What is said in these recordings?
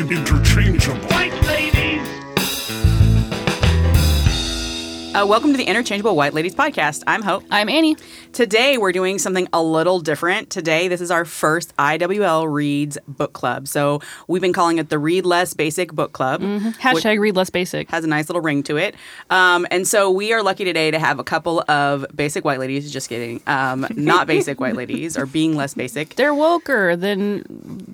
In- in- interchangeable. White Uh, welcome to the Interchangeable White Ladies podcast. I'm Hope. I'm Annie. Today we're doing something a little different. Today this is our first IWL Reads book club. So we've been calling it the Read Less Basic Book Club. Hashtag read less basic. has a nice little ring to it. Um, and so we are lucky today to have a couple of basic white ladies, just kidding, um, not basic white ladies or being less basic. They're woker than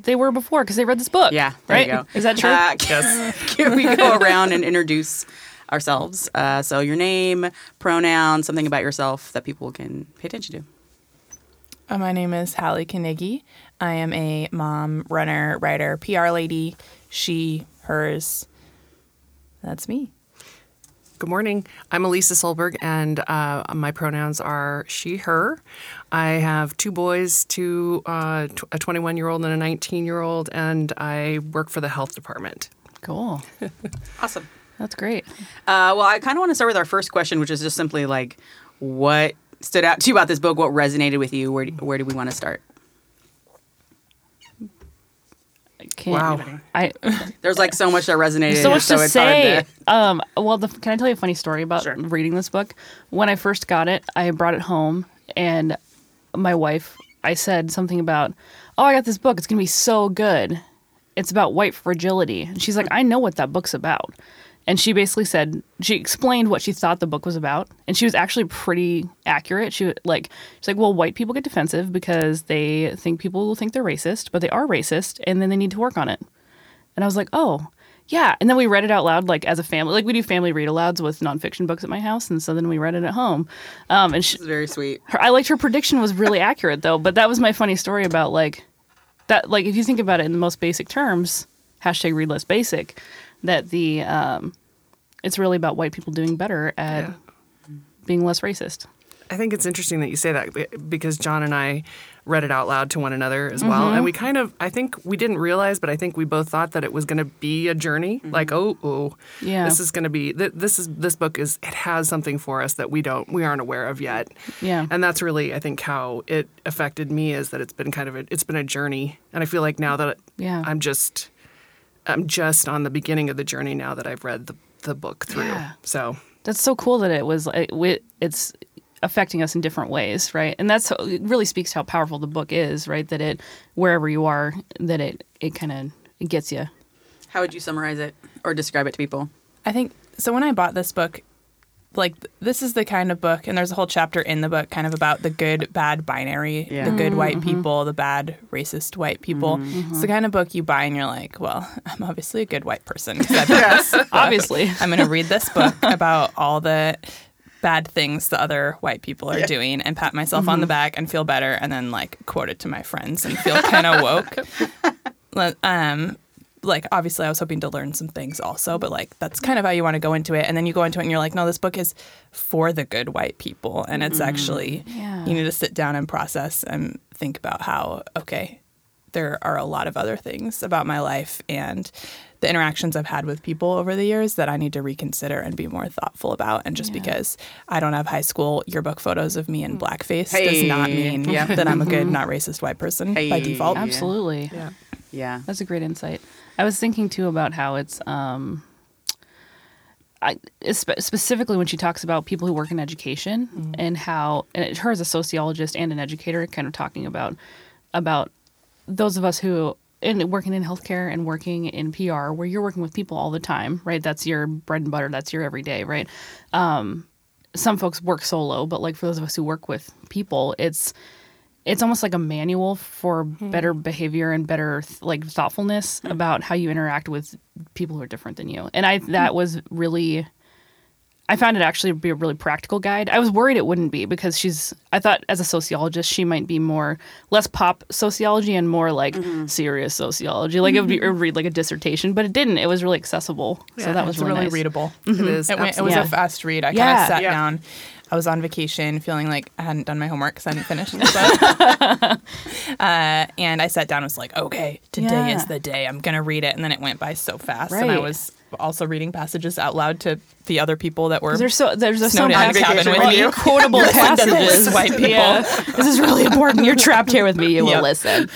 they were before because they read this book. Yeah, there right. you go. Is that true? Uh, Can we go around and introduce ourselves? Uh, so your name, pronoun, something about yourself that people can pay attention to. Uh, my name is Hallie Carnegie. I am a mom, runner, writer, PR lady. She, hers. That's me. Good morning. I'm Elisa Solberg, and uh, my pronouns are she, her. I have two boys, two uh, tw- a 21 year old and a 19 year old, and I work for the health department. cool. Awesome. That's great. Uh, well, I kind of want to start with our first question, which is just simply like, what stood out to you about this book? What resonated with you? Where do, where do we want to start? Can't, Wow. I There's like so much that resonated. so much so to it's say. to. Um, well, the, can I tell you a funny story about Sure. reading this book? When I first got it, I brought it home, and my wife, I said something about, "Oh, I got this book. It's gonna be so good. It's about white fragility." And she's like, "I know what that book's about." And she basically said she explained what she thought the book was about, and she was actually pretty accurate. She like, she's like, "Well, white people get defensive because they think people will think they're racist, but they are racist, and then they need to work on it." And I was like, oh, yeah. And then we read it out loud, like as a family. Like we do family read alouds with nonfiction books at my house. And so then we read it at home. Um, and she, It's very sweet. her, I liked her prediction was really accurate, though. But that was my funny story about like that. Like if you think about it in the most basic terms, hashtag read less basic, that the um, it's really about white people doing better at Yeah. being less racist. I think it's interesting that you say that eh, because John and I read it out loud to one another as well. Mm-hmm. And we kind of, I think we didn't realize, but I think we both thought that it was going to be a journey. Mm-hmm. Like, oh, oh, Yeah. this is going to be, th- this is, this book is, it has something for us that we don't, we aren't aware of yet. Yeah. And that's really, I think, how it affected me is that it's been kind of, a, it's been a journey. And I feel like now that Yeah. I'm just, I'm just on the beginning of the journey now that I've read the, the book through. Yeah. So That's so cool that it was like it's affecting us in different ways, right? And that's it really speaks to how powerful the book is, right? That it wherever you are, that it it kind of gets you. How would you summarize it or describe it to people? I think so. When I bought this book, like this is the kind of book, and there's a whole chapter in the book kind of about the good bad binary, Yeah. the good white mm-hmm. people, the bad racist white people. Mm-hmm. It's the mm-hmm. kind of book you buy and you're like, well, I'm obviously a good white person because I bought this. Obviously, I'm going to read this book about all the bad things the other white people are doing and pat myself on the back and feel better and then like quote it to my friends and feel kind of woke. Um like obviously I was hoping to learn some things also, but like that's kind of how you want to go into it and then you go into it and you're like, no, this book is for the good white people and it's mm-hmm. actually Yeah. you need to sit down and process and think about how okay, there are a lot of other things about my life and the interactions I've had with people over the years that I need to reconsider and be more thoughtful about. And just Yeah. because I don't have high school yearbook photos of me in mm. blackface Hey. does not mean Yeah. that I'm a good, not racist white person by default. absolutely. yeah. Yeah. That's a great insight. I was thinking too about how it's um I specifically when she talks about people who work in education and how and it, her as a sociologist and an educator kind of talking about about those of us who in working in healthcare and working in PR where you're working with people all the time, right? That's your bread and butter, that's your everyday, right? Um some folks work solo, but like for those of us who work with people, it's it's almost like a manual for better behavior and better th- like thoughtfulness about how you interact with people who are different than you. And I that was really I found it actually be a really practical guide. I was worried it wouldn't be because she's. I thought as a sociologist she might be more less pop sociology and more like Mm-hmm. serious sociology. Like it would be it would read like a dissertation, but it didn't. It was really accessible. Yeah, so that was it's really nice. readable. It is. It, went, it was Yeah. a fast read. I kind of sat Yeah. down. I was on vacation, feeling like I hadn't done my homework because I hadn't finished the book. uh, and I sat down and was like, "Okay, today Yeah. is the day. I'm gonna read it." And then it went by so fast, and I was also reading passages out loud to the other people that were. There's so there's a Snowed in the cabin with quotable passages. white people. Yeah. this is really important. You're trapped here with me. You will Yep. listen.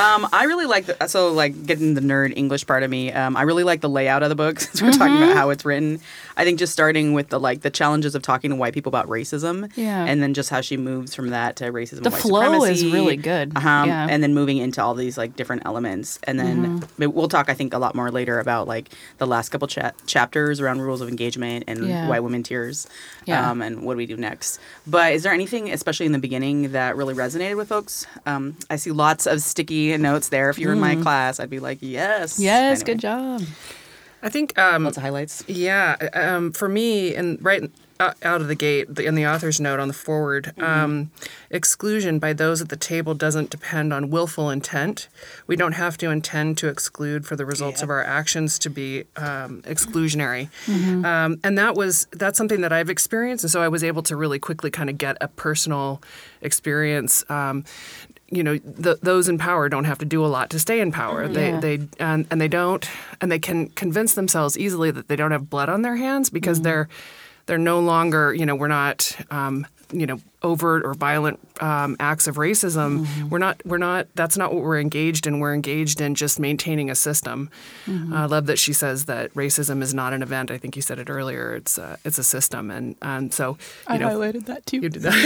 Um, I really like the, so like getting the nerd English part of me. Um, I really like the layout of the book since we're talking about how it's written. I think just starting with the like the challenges of talking to white people about racism, Yeah. and then just how she moves from that to racism. The flow is really good. uh-huh, Yeah. and then moving into all these like different elements, and then but we'll talk I think a lot more later about like the last couple cha- chapters around rules of engagement and Yeah. white women tears, Yeah. um, and what do we do next. But is there anything, especially in the beginning, that really resonated with folks? Um, I see lots of sticky notes there. If you were in my class, I'd be like, yes, Yes, Anyway, good job. I think um, Lots of highlights. Yeah, um, for me, and right uh, out of the gate, the, in the author's note on the foreword, um, exclusion by those at the table doesn't depend on willful intent. We don't have to intend to exclude for the results of our actions to be um, exclusionary, um, and that was that's something that I've experienced, and so I was able to really quickly kind of get a personal experience. Um, you know, th those in power don't have to do a lot to stay in power. They Yeah. they and, and they don't and they can convince themselves easily that they don't have blood on their hands because Mm-hmm. they're they're no longer you know we're not um, you know overt or violent um, acts of racism. Mm-hmm. We're not we're not that's not what we're engaged in. We're engaged in just maintaining a system. Mm-hmm. I love that she says that racism is not an event. I think you said it earlier. It's a, it's a system and and so you I know highlighted that too. you did that.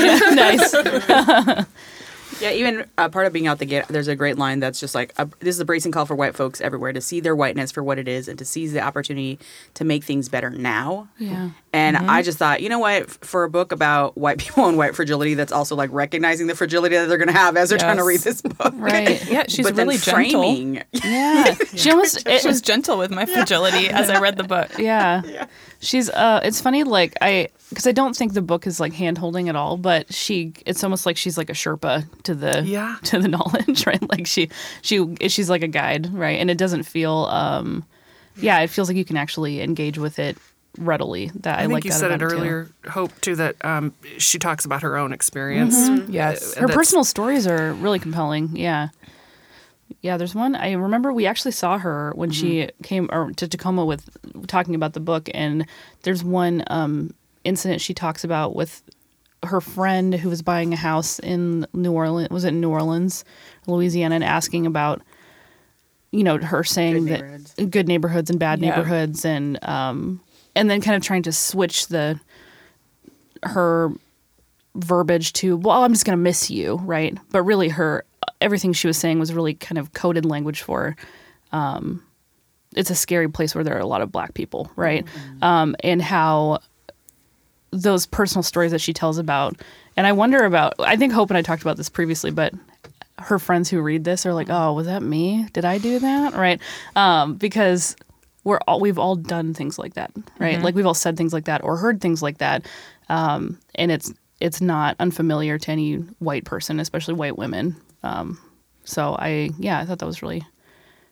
nice. Yeah, even uh, part of being out the gate, there's a great line that's just like, uh, this is a bracing call for white folks everywhere to see their whiteness for what it is and to seize the opportunity to make things better now. Yeah. And Mm-hmm. I just thought, you know what, F- for a book about white people and white fragility, that's also like recognizing the fragility that they're going to have as they're trying to read this book. Right. Yeah, she's but really gentle. framing. Yeah. She almost it She was gentle with my fragility as I read the book. yeah. She's uh it's funny like I because I don't think the book is like hand holding at all, but she it's almost like she's like a Sherpa to the Yeah. to the knowledge, right? Like she she she's like a guide, right? And it doesn't feel um yeah, it feels like you can actually engage with it readily. That I, I think like you that said it about too. earlier, Hope, too, that um, she talks about her own experience. Yes. Uh, Her that's- personal stories are really compelling. Yeah. Yeah, there's one. I remember we actually saw her when she came or to Tacoma with talking about the book, and there's one um, incident she talks about with her friend who was buying a house in New Orleans. Was it New Orleans, Louisiana, and asking about, you know, her saying Good that good neighborhoods and bad Yeah. neighborhoods, and um, and then kind of trying to switch the her verbiage to well i'm just going to miss you right but really her everything she was saying was really kind of coded language for um it's a scary place where there are a lot of black people right um and how those personal stories that she tells about. And i wonder about i think hope and i talked about this previously but her friends who read this are like oh was that me? Did i do that? Right? Um because we're all we've all done things like that right? Like we've all said things like that or heard things like that. Um, and it's it's not unfamiliar to any white person, especially white women. Um, so I yeah, I thought that was really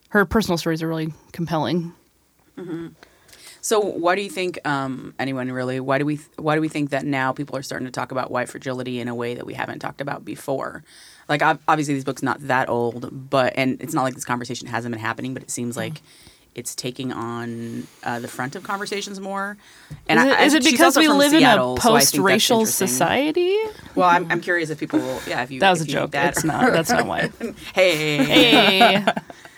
her personal stories are really compelling. So, why do you think um, anyone really? Why do we? Why do we think that now people are starting to talk about white fragility in a way that we haven't talked about before? Like, obviously, these books not that old, but and it's not like this conversation hasn't been happening, but it seems like it's taking on uh, the front of conversations more. And is it, I, is it because we live Seattle, in a so that's post-racial interesting. society? Well, I'm, I'm curious if people, yeah, if you That was a joke. think That It's not. That's not why. hey, Hey,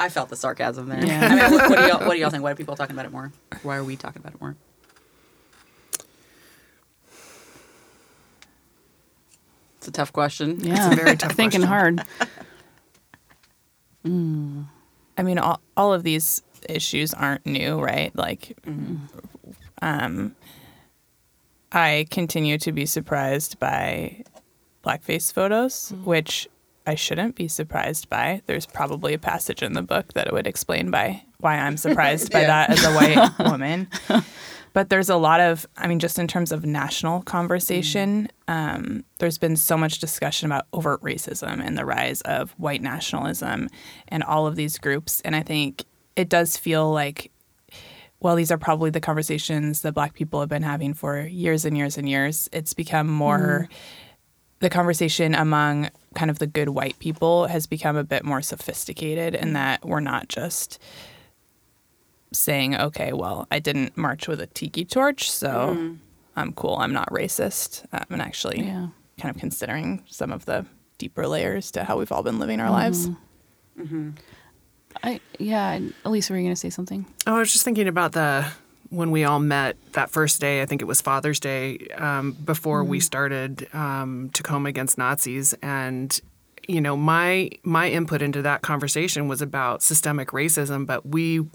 I felt the sarcasm there. Yeah. I mean, what, what do y'all what do y'all think? Why are people talking about it more? Why are we talking about it more? It's a tough question. yeah, a very tough thinking question. hard. Hmm. I mean, all, all of these issues aren't new, right? Like, mm-hmm. um, I continue to be surprised by blackface photos, mm-hmm. which I shouldn't be surprised by. There's probably a passage in the book that would explain by why I'm surprised by Yeah. that as a white woman. but there's a lot of, I mean, just in terms of national conversation, um, there's been so much discussion about overt racism and the rise of white nationalism and all of these groups. And I think it does feel like, well, these are probably the conversations that Black people have been having for years and years and years. It's become more, the conversation among kind of the good white people has become a bit more sophisticated in that we're not just saying, okay, well, I didn't march with a tiki torch, so mm. I'm cool. I'm not racist. Um, and actually Yeah. kind of considering some of the deeper layers to how we've all been living our mm-hmm. lives. Mm-hmm. I yeah. and Elisa, were you gonna say something? Oh, I was just thinking about the when we all met that first day. I think it was Father's Day um, before we started um, Tacoma against Nazis, and you know my my input into that conversation was about systemic racism, but we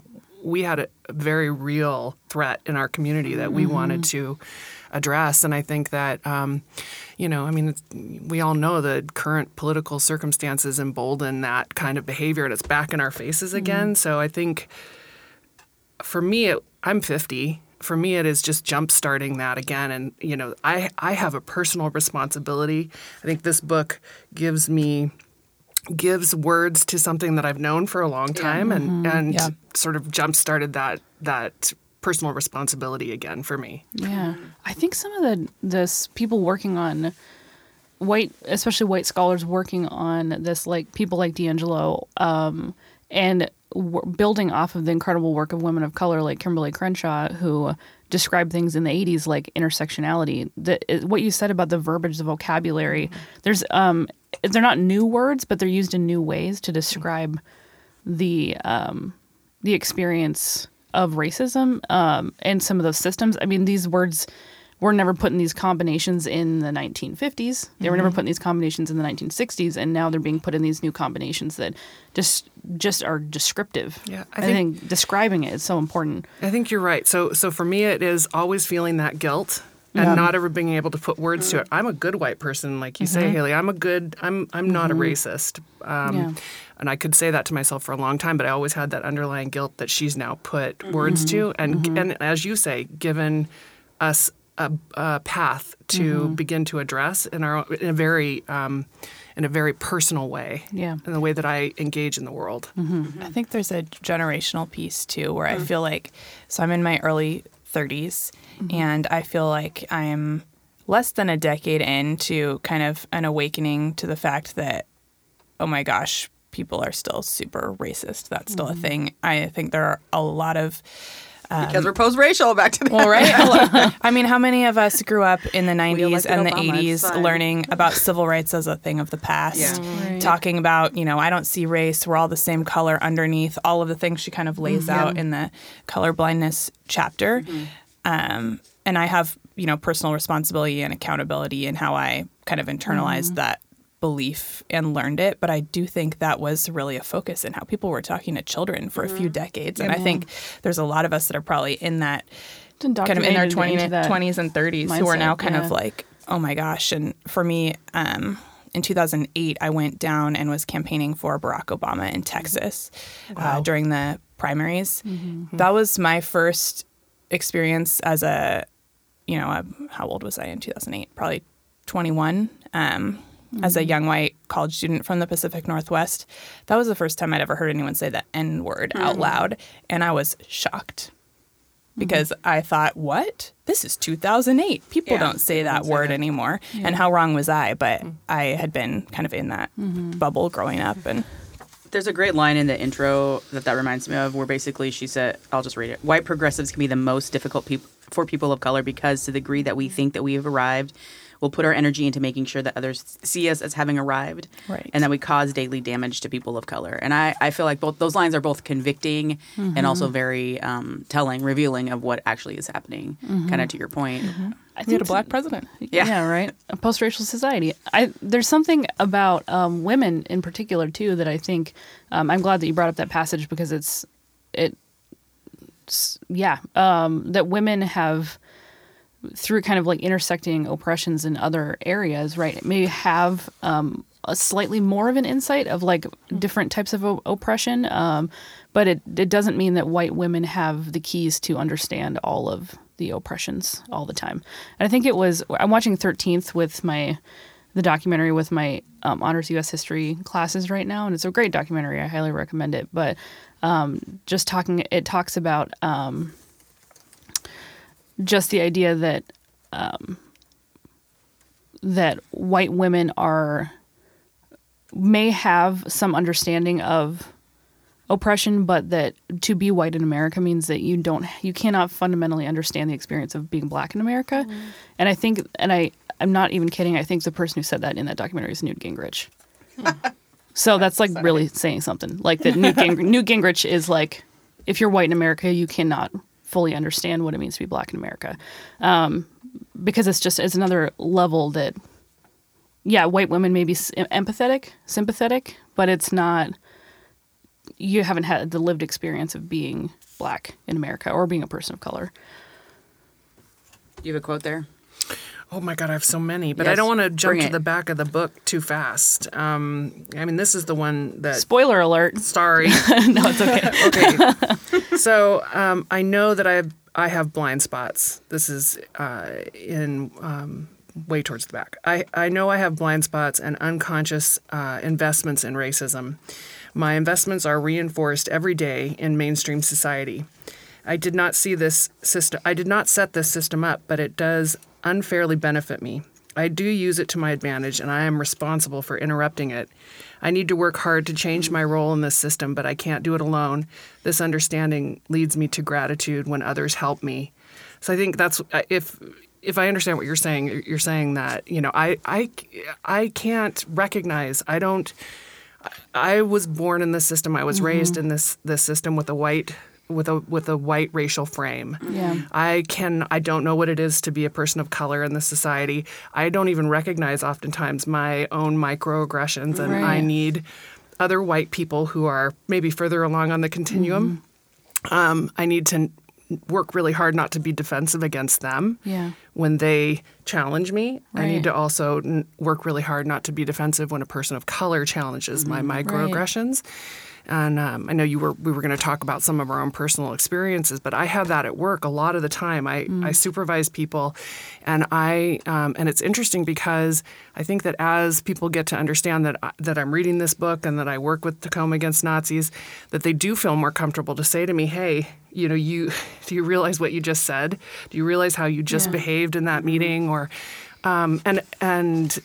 we had a very real threat in our community that we wanted to address, and I think that. Um, you know, I mean, we all know the current political circumstances embolden that kind of behavior, and it's back in our faces again. So I think for me, it, I'm 50. For me, it is just jump starting that again. And, you know, I, I have a personal responsibility. I think this book gives me gives words to something that I've known for a long time and, and Yeah. sort of jump started that that personal responsibility again for me. Yeah, I think some of the this people working on white, especially white scholars working on this, like people like DiAngelo, um, and w- building off of the incredible work of women of color like Kimberlé Crenshaw, who described things in the '80s like intersectionality. The, what you said about the verbiage, the vocabulary, there's um, they're not new words, but they're used in new ways to describe the um, the experience of racism um, and some of those systems. I mean, these words were never putting these combinations in the 1950s. They were never mm-hmm. putting these combinations in the 1960s, and now they're being put in these new combinations that just just are descriptive. Yeah, I I, think- think, describing it is so important. I think you're right. So so for me it is always feeling that guilt and not ever being able to put words to it. I'm a good white person, like you say, mm-hmm. Haley. I'm a good. I'm I'm not a mm-hmm. racist. Um, Yeah. And I could say that to myself for a long time, but I always had that underlying guilt that she's now put words to, and and as you say, given us a, a path to mm-hmm. begin to address in our in a very um, in a very personal way. Yeah. In the way that I engage in the world. Mm-hmm. Mm-hmm. I think there's a generational piece too where I mm. feel like so I'm in my early 30s and I feel like I'm less than a decade into kind of an awakening to the fact that oh my gosh, people are still super racist. That's still a thing. I think there are a lot of because um, we're post racial. Back to that. well, right? I mean, how many of us grew up in the 90s and the Obama, 80s fine. learning about civil rights as a thing of the past? Yeah. Right. Talking about, you know, I don't see race, we're all the same color underneath, all of the things she kind of lays mm-hmm. out in the color blindness chapter. Mm-hmm. Um, and I have, you know, personal responsibility and accountability in how I kind of internalized mm-hmm. that belief and learned it. But I do think that was really a focus in how people were talking to children for a few decades. And I think there's a lot of us that are probably in that kind of in our 20, 20s and 30s who are now kind yeah. of like, oh my gosh. And for me, um, in 2008, I went down and was campaigning for Barack Obama in Texas uh, during the primaries. That was my first experience as a, you know, a, how old was I in 2008? Probably 21. Um, As a mm-hmm. young white college student from the Pacific Northwest, that was the first time I'd ever heard anyone say the N word out mm-hmm. loud. And I was shocked mm-hmm. because I thought, what? This is 2008. People Yeah, don't say that don't say word that. anymore. And how wrong was I? But mm. I had been kind of in that bubble growing up. And There's a great line in the intro that that reminds me of, where basically she said, "I'll just read it. White progressives can be the most difficult people for people of color because, to the degree that we think that we have arrived, we'll put our energy into making sure that others see us as having arrived, Right. and that we cause daily damage to people of color." And I, I feel like both those lines are both convicting and also very um, telling, revealing of what actually is happening. Kind of to your point. I we had a black president. Yeah. right. A post-racial society. I there's something about um, women in particular too that I think um, I'm glad that you brought up that passage because it's it yeah um, that women have through kind of like intersecting oppressions in other areas right It maybe have um, a slightly more of an insight of like different types of o- oppression. Um, but it it doesn't mean that white women have the keys to understand all of the oppressions all the time. And I think it was I'm watching Thirteenth with my the documentary with my um, honors U.S. history classes right now, and it's a great documentary. I highly recommend it. But um, just talking, it talks about um, just the idea that um, that white women are may have some understanding of oppression, but that to be white in America means that you don't you cannot fundamentally understand the experience of being black in America. And I think and I I'm not even kidding. I think the person who said that in that documentary is Newt Gingrich. so that's like really saying something. Like that Newt, Ging- Newt Gingrich is like if you're white in America, you cannot fully understand what it means to be black in America. Um, because it's just it's another level that yeah, white women may be empathetic, sympathetic, but it's not you haven't had the lived experience of being black in America or being a person of color. You have a quote there? Oh my God, I have so many, but I don't want to jump to the back of the book too fast. Um, I mean, this is the one that. Spoiler alert. Sorry. no, it's okay. okay. So um, I know that I have, I have blind spots. This is uh, in um, way towards the back. I, I know I have blind spots and unconscious uh, investments in racism. My investments are reinforced every day in mainstream society. I did not see this system. I did not set this system up, but it does unfairly benefit me. I do use it to my advantage, and I am responsible for interrupting it. I need to work hard to change my role in this system, but I can't do it alone. This understanding leads me to gratitude when others help me. So I think that's uh, if if I understand what you're saying, you're saying that you know I I I can't recognize. I don't. I was born in this system. I was mm-hmm. raised in this this system with a white with a with a white racial frame. Yeah. I can I don't know what it is to be a person of color in this society. I don't even recognize oftentimes my own microaggressions and I need other white people who are maybe further along on the continuum. Um, I need to work really hard not to be defensive against them Yeah. when they challenge me. I need to also n- work really hard not to be defensive when a person of color challenges my microaggressions. And um, I know you were we were going to talk about some of our own personal experiences, but I have that at work a lot of the time. I, I supervise people, and I um, and it's interesting because I think that as people get to understand that I, that I'm reading this book and that I work with Tacoma Against Nazis, that they do feel more comfortable to say to me, "Hey, you know, you do you realize what you just said? Do you realize how you just Yeah. behaved in that meeting?" Or um, and and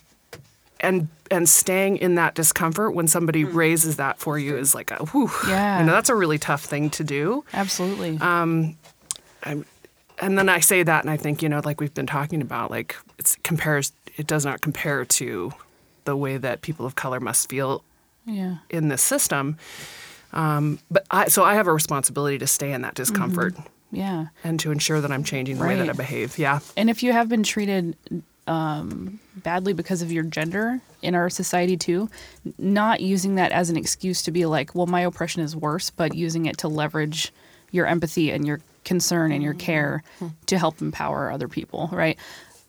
and and staying in that discomfort when somebody raises that for you is like a whew. Yeah. You know, that's a really tough thing to do. Absolutely. Um, I'm, and then I say that and I think, you know, like we've been talking about, like it's compares it does not compare to the way that people of color must feel yeah. in this system. Um, but I so I have a responsibility to stay in that discomfort Yeah. and to ensure that I'm changing the way that I behave. Yeah. And if you have been treated um, badly because of your gender in our society too, not using that as an excuse to be like, well, my oppression is worse, but using it to leverage your empathy and your concern and your care to help empower other people, right?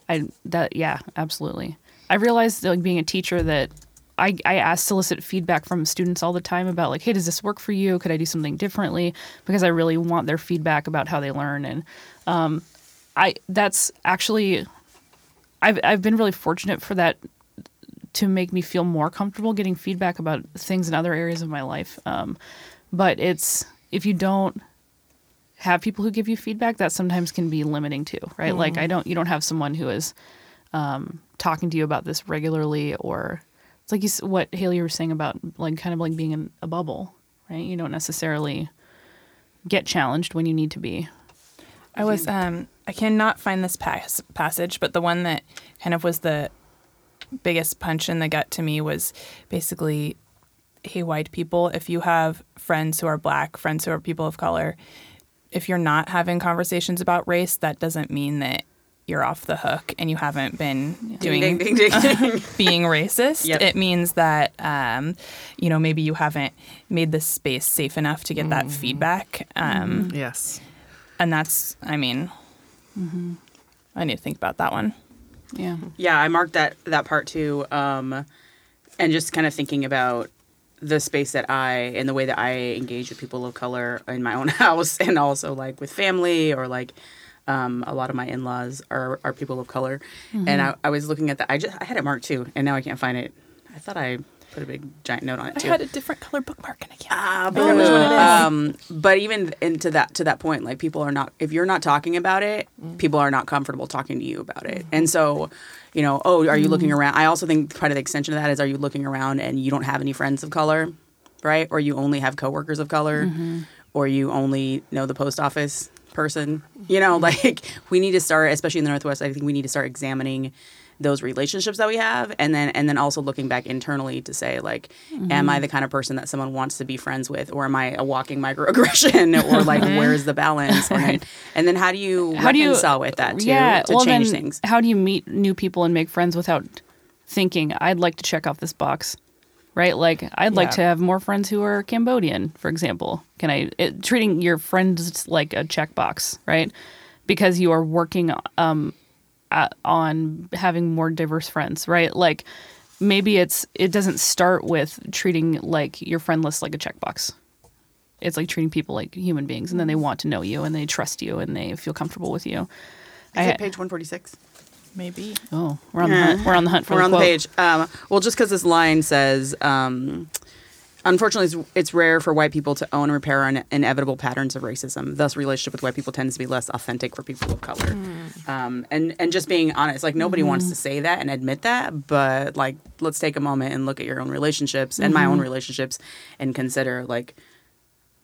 I that yeah, absolutely. I realized like being a teacher that I, I ask solicit feedback from students all the time about like, hey, does this work for you? Could I do something differently? Because I really want their feedback about how they learn and um, I that's actually I've I've been really fortunate for that to make me feel more comfortable getting feedback about things in other areas of my life. Um, but it's if you don't have people who give you feedback, that sometimes can be limiting too, right? Like I don't you don't have someone who is um, talking to you about this regularly, or it's like you, what Haley was saying about like kind of like being in a bubble, right? You don't necessarily get challenged when you need to be. I was um I cannot find this pas- passage, but the one that kind of was the biggest punch in the gut to me was basically hey white people, if you have friends who are black, friends who are people of color, if you're not having conversations about race, that doesn't mean that you're off the hook and you haven't been doing Ding, ding, ding, being racist. Yep. It means that, um, you know, maybe you haven't made the space safe enough to get that feedback. Um, Yes. And that's, I mean, I need to think about that one. Yeah. Yeah, I marked that that part too. Um, and just kind of thinking about the space that I and the way that I engage with people of color in my own house and also like with family or like um, a lot of my in-laws are, are people of color and I, I was looking at that I just I had it marked too and now I can't find it I thought I put a big giant note on it Too. I had a different color bookmark and I can't. Ah, but, um, but even into that to that point, like people are not if you're not talking about it, people are not comfortable talking to you about it. And so, you know, oh, are you looking around? I also think part of the extension of that is are you looking around and you don't have any friends of color, right? Or you only have coworkers of color, or you only know the post office person. You know, like we need to start, especially in the Northwest. I think we need to start examining those relationships that we have and then and then also looking back internally to say like am i the kind of person that someone wants to be friends with or am i a walking microaggression or like where's the balance and, then, and then how do you How do you reconcile with that too Yeah, to well change things how do you meet new people and make friends without thinking I'd like to check off this box? Right? Like I'd like Yeah. to have more friends who are Cambodian, for example. Can I it, treating your friends like a checkbox, right? Because you are working um at, on having more diverse friends, right? Like maybe it's it doesn't start with treating like your friend list like a checkbox. It's like treating people like human beings, and then they want to know you, and they trust you, and they feel comfortable with you. is I- it page 146 Maybe. Oh, we're on the hunt. We're on the hunt for we're the on the page um, well just because this line says um, unfortunately it's, it's rare for white people to own and repair on inevitable patterns of racism. Thus relationship with white people tends to be less authentic for people of color. Um, and and just being honest like nobody wants to say that and admit that but like let's take a moment and look at your own relationships and my own relationships and consider like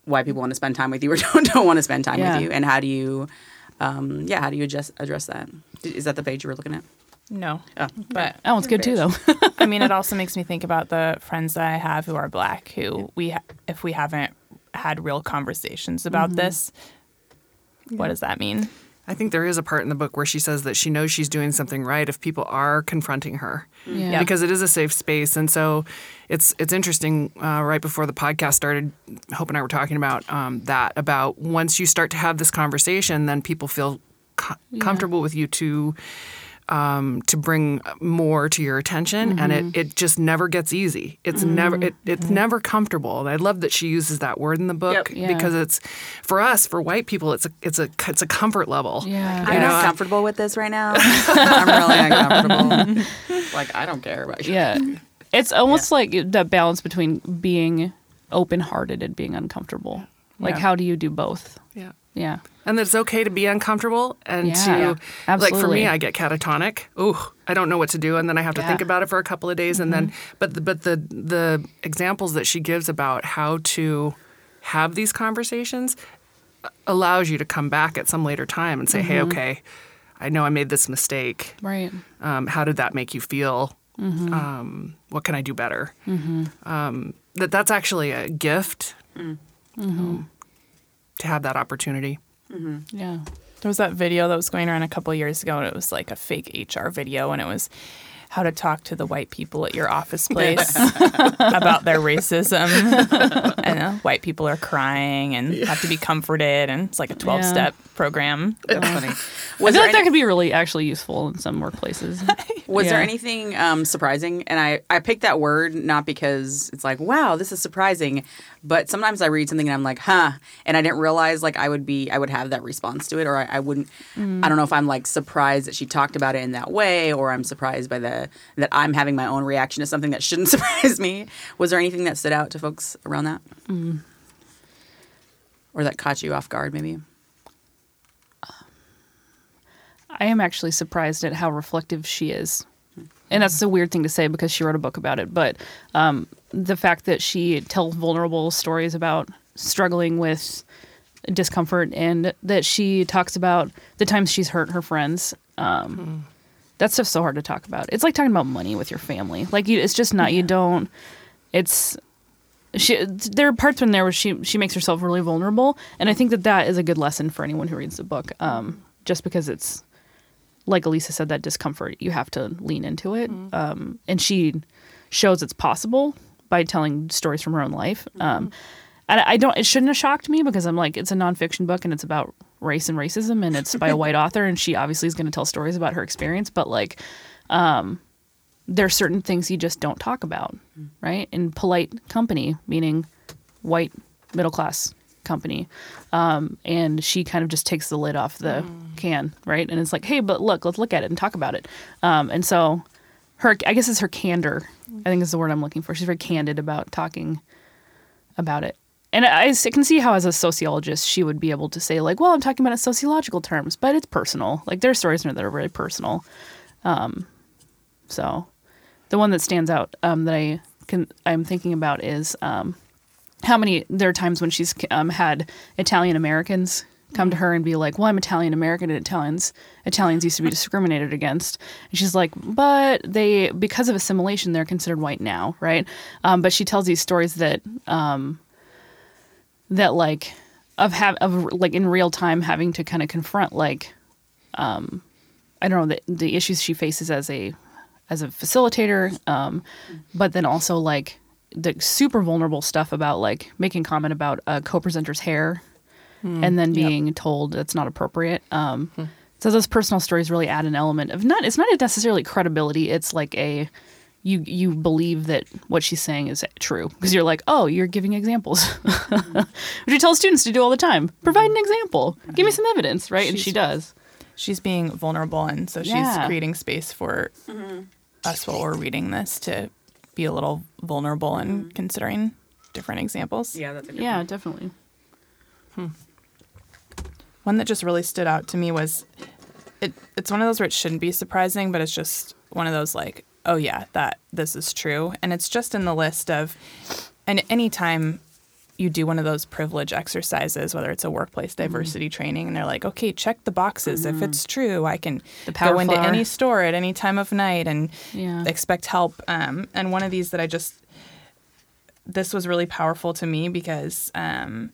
why people want to spend time with you or don't, don't want to spend time Yeah. with you and how do you um, yeah how do you adjust address that? Is that the page you were looking at No. Oh. But That one's good too, though. I mean, it also makes me think about the friends that I have who are black, who we, ha- if we haven't had real conversations about this, what does that mean? I think there is a part in the book where she says that she knows she's doing something right if people are confronting her. Yeah. Because it is a safe space, and so it's it's interesting. Uh, right before the podcast started, Hope and I were talking about um, that about once you start to have this conversation, then people feel co- comfortable with you to um, to bring more to your attention, and it, it just never gets easy. It's never it, it's never comfortable. And I love that she uses that word in the book Yep. Yeah. because it's for us for white people it's a it's a it's a comfort level. Yeah. You I'm know, not comfortable with this right now. I'm really uncomfortable. like I don't care about you. yeah. It's almost like that balance between being open hearted and being uncomfortable. Like, Yeah. how do you do both? Yeah. Yeah. And that it's okay to be uncomfortable and Yeah, to like for me I get catatonic. Ooh, I don't know what to do and then I have to think about it for a couple of days and then but the, but the the examples that she gives about how to have these conversations allows you to come back at some later time and say, "Hey, okay, I know I made this mistake. Right. Um, how did that make you feel? Um, what can I do better?" Um, that that's actually a gift um, to have that opportunity. Yeah. There was that video that was going around a couple of years ago, and it was like a fake HR video, and it was how to talk to the white people at your office place about their racism. and uh, white people are crying and have to be comforted, and it's like a 12 step program. That's funny. I feel there, like that could be really actually useful in some workplaces. was there anything um, surprising? And I, I picked that word not because it's like, wow, this is surprising, but sometimes I read something and I'm like, huh, and I didn't realize like I would be, I would have that response to it, or I, I wouldn't. I don't know if I'm like surprised that she talked about it in that way, or I'm surprised by the that I'm having my own reaction to something that shouldn't surprise me. Was there anything that stood out to folks around that, or that caught you off guard, maybe? I am actually surprised at how reflective she is. And that's a weird thing to say because she wrote a book about it. But um, the fact that she tells vulnerable stories about struggling with discomfort and that she talks about the times she's hurt her friends. Um, That stuff's so hard to talk about. It's like talking about money with your family. Like you, it's just not. You don't. It's she. There are parts in there where she she makes herself really vulnerable, and I think that that is a good lesson for anyone who reads the book. Um, just because it's like Elisa said, that discomfort, you have to lean into it. Um, and she shows it's possible by telling stories from her own life. Um, and I don't, it shouldn't have shocked me because I'm like, it's a nonfiction book and it's about race and racism and it's by a white author. And she obviously is going to tell stories about her experience. But like, um, are certain things you just don't talk about, right? In polite company, meaning white middle class company. Um, and she kind of just takes the lid off the can, right? And it's like, hey, but look, let's look at it and talk about it. Um, and so her, I guess it's her candor. I think is the word I'm looking for. She's very candid about talking about it. And I, can see how, as a sociologist, she would be able to say, like, well, I'm talking about in sociological terms, but it's personal. Like, there are stories that are very personal. Um, so, the one that stands out um, that I can I'm thinking about is um, how many there are times when she's um, had Italian Americans come to her and be like, "Well, I'm Italian American, and Italians Italians used to be discriminated against." And she's like, "But they, because of assimilation, they're considered white now, right?" Um, but she tells these stories that um, that like of have of like in real time having to kind of confront like um, I don't know the the issues she faces as a as a facilitator, um, but then also like the super vulnerable stuff about like making comment about a co-presenter's hair and then being told that's not appropriate. Um, So those personal stories really add an element of not. It's not necessarily credibility. It's like a you you believe that what she's saying is true because you're like, oh, you're giving examples, which we tell students to do all the time. Provide an example. Give me some evidence, right? and she does. she's being vulnerable and so she's Yeah. creating space for mm-hmm. us while we're reading this to be a little vulnerable and mm-hmm. considering different examples Yeah, that's a good Yeah, point. definitely. Hmm. one that just really stood out to me was it it's one of those where it shouldn't be surprising but it's just one of those like oh yeah that this is true and it's just in the list of and anytime you do one of those privilege exercises whether it's a workplace Mm-hmm. diversity training and they're like okay check the boxes if it's true i can go into flower. any store at any time of night and Yeah. expect help um, and one of these that i just this was really powerful to me because um,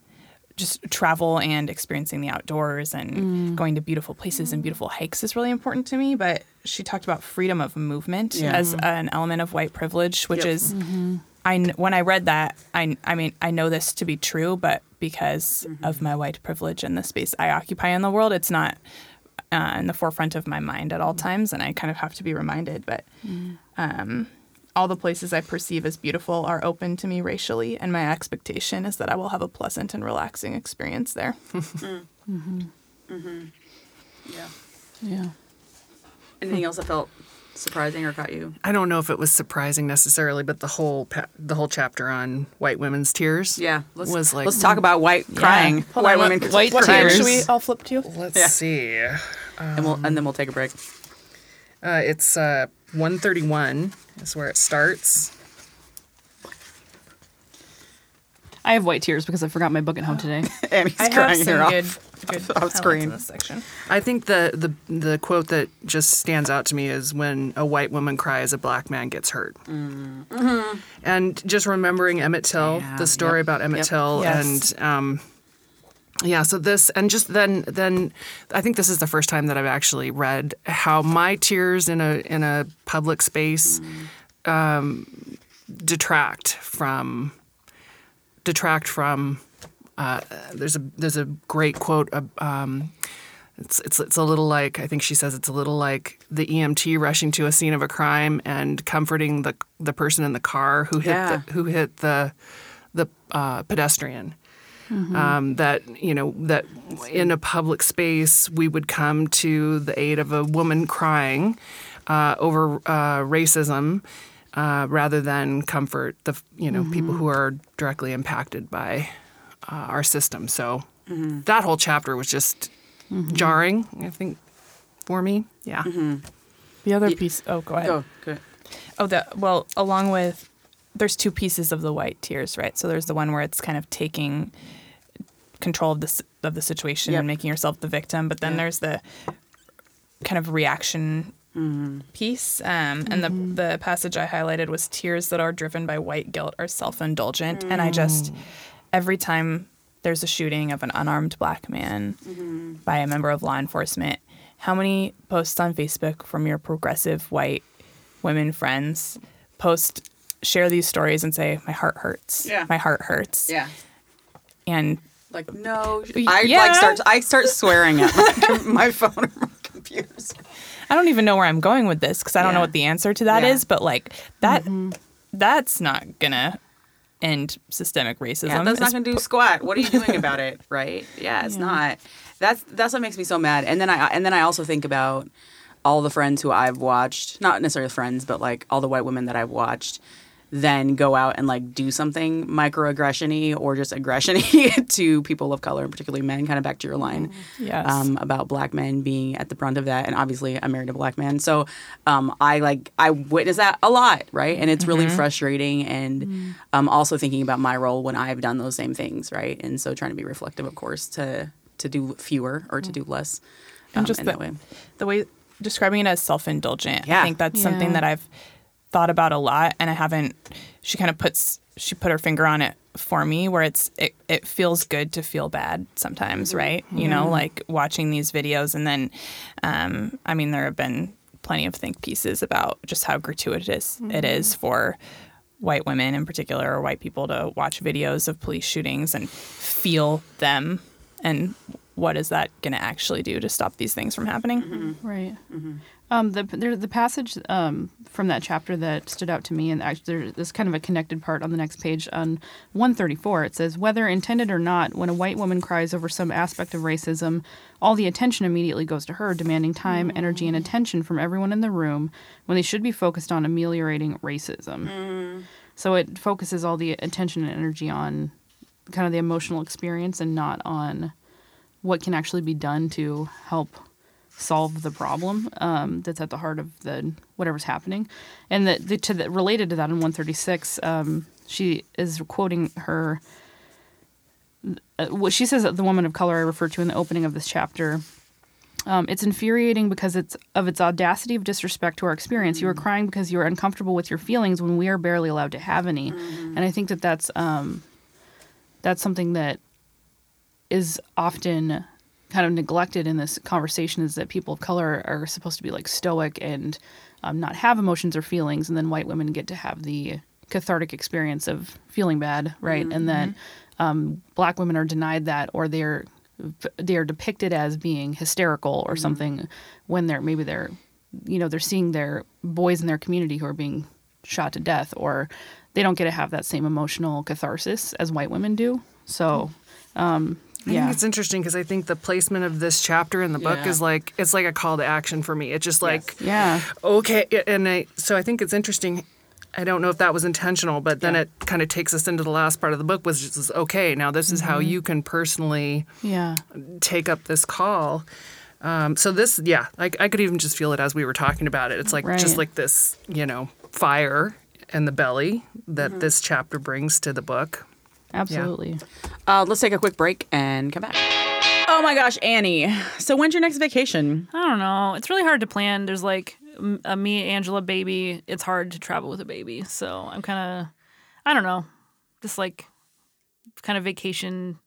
just travel and experiencing the outdoors and Mm. going to beautiful places and beautiful hikes is really important to me. But she talked about freedom of movement Yeah. as an element of white privilege, which Yep. is, I when I read that, I I mean I know this to be true, but because of my white privilege and the space I occupy in the world, it's not uh, in the forefront of my mind at all times, and I kind of have to be reminded. But um, all the places I perceive as beautiful are open to me racially, and my expectation is that I will have a pleasant and relaxing experience there. Mm-hmm. Mm-hmm. Mm-hmm. Yeah. Yeah. Anything else that felt surprising or caught you? I don't know if it was surprising necessarily, but the whole pa- the whole chapter on white women's tears. Yeah, let's Was like- let's talk about white crying. Hold white on, women what- white what tears. should we all flip to? You. Let's Yeah. see. and we'll and then um, we'll take a break. Uh, it's uh, 131 is where it starts. I have white tears because I forgot my book at home today. Annie's I crying some her good, off. good off highlights screen. this section. I think the, the the quote that just stands out to me is when a white woman cries, a black man gets hurt. And just remembering Emmett Till, Yeah, the story yep, about Emmett yep. Till, Yes. and um, yeah, so this and just then then I think this is the first time that I've actually read how my tears in a in a public space um, detract from detract from. Uh, there's a there's a great quote. Uh, um, it's, it's it's a little like I think she says it's a little like the EMT rushing to a scene of a crime and comforting the the person in the car who hit Yeah. the, who hit the the uh, pedestrian. Um, that you know that in a public space we would come to the aid of a woman crying uh, over uh, racism uh, rather than comfort the you know people who are directly impacted by uh, our system. So that whole chapter was just jarring. I think for me, yeah. The other piece. Oh, go ahead. Go, go. Oh, the well, along with there's two pieces of the white tears, right? So there's the one where it's kind of taking control of the of the situation Yep. and making yourself the victim, but then Yeah. there's the kind of reaction piece. Um, and the mm-hmm. the passage I highlighted was tears that are driven by white guilt are self indulgent, and I just mm. every time there's a shooting of an unarmed black man mm-hmm. by a member of law enforcement, how many posts on Facebook from your progressive white women friends post share these stories and say my heart hurts Yeah. my heart hurts Yeah. and Like no, Y- I yeah. like start. I start swearing at my, my phone or my computers. I don't even know where I'm going with this because I don't know what the answer to that is. Yeah. But like that, mm-hmm. that's not gonna end systemic racism. Yeah, that's not going to do squat. What are you doing about it, right? Yeah, it's not. That's that's what makes me so mad. And then I and then I also think about all the friends who I've watched, not necessarily friends, but like all the white women that I've watched then go out and like do something microaggression-y or just aggression-y to people of color, and particularly men, kind of back to your line Yes. um, about black men being at the brunt of that. And obviously I'm married to a black man. So um, I like, I witness that a lot, right? And it's really frustrating. And um, also thinking about my role when I've done those same things, right? And so trying to be reflective, of course, to to do fewer or to do less um, And just in the- that way. the way describing it as self-indulgent. Yeah. I think that's Yeah. something that I've thought about a lot, and I haven't. She kind of puts she put her finger on it for me, where it's it, it feels good to feel bad sometimes, mm-hmm. right? You know, mm-hmm. like watching these videos, and then, um, I mean, there have been plenty of think pieces about just how gratuitous it is mm-hmm. for white women in particular or white people to watch videos of police shootings and feel them and what is that going to actually do to stop these things from happening Right. Um, the there, the passage um, from that chapter that stood out to me, and actually there's kind of a connected part on the next page on 134. It says, "Whether intended or not, when a white woman cries over some aspect of racism, all the attention immediately goes to her, demanding time, energy, and attention from everyone in the room when they should be focused on ameliorating racism." So it focuses all the attention and energy on kind of the emotional experience and not on what can actually be done to help solve the problem um, that's at the heart of the whatever's happening. And that the, to the, related to that in 136, um, she is quoting her. Uh, what she says that the woman of color I referred to in the opening of this chapter. Um, it's infuriating because it's of its audacity of disrespect to our experience. You are crying because you are uncomfortable with your feelings when we are barely allowed to have any, and I think that that's um, that's something that is often kind of neglected in this conversation is that people of color are supposed to be like stoic and um, not have emotions or feelings, and then white women get to have the cathartic experience of feeling bad, right? And that um, black women are denied that, or they're they are depicted as being hysterical or something when they're maybe they're you know they're seeing their boys in their community who are being shot to death, or they don't get to have that same emotional catharsis as white women do. So. Um, I yeah. think it's interesting because I think the placement of this chapter in the book Yeah. is like it's like a call to action for me. It's just like Yeah. okay, and I so I think it's interesting. I don't know if that was intentional, but then Yeah. it kind of takes us into the last part of the book, which is okay. Now this is how Mm-hmm. you can personally Yeah. take up this call. Um, so this, yeah, I, I could even just feel it as we were talking about it. It's like Right. just like this, you know, fire in the belly that Mm-hmm. this chapter brings to the book. Absolutely. Uh, let's take a quick break and come back. Oh my gosh, Annie. So when's your next vacation? I don't know. It's really hard to plan. There's like a me, Angela baby. It's hard to travel with a baby. So I'm kind of, I don't know, just like kind of vacation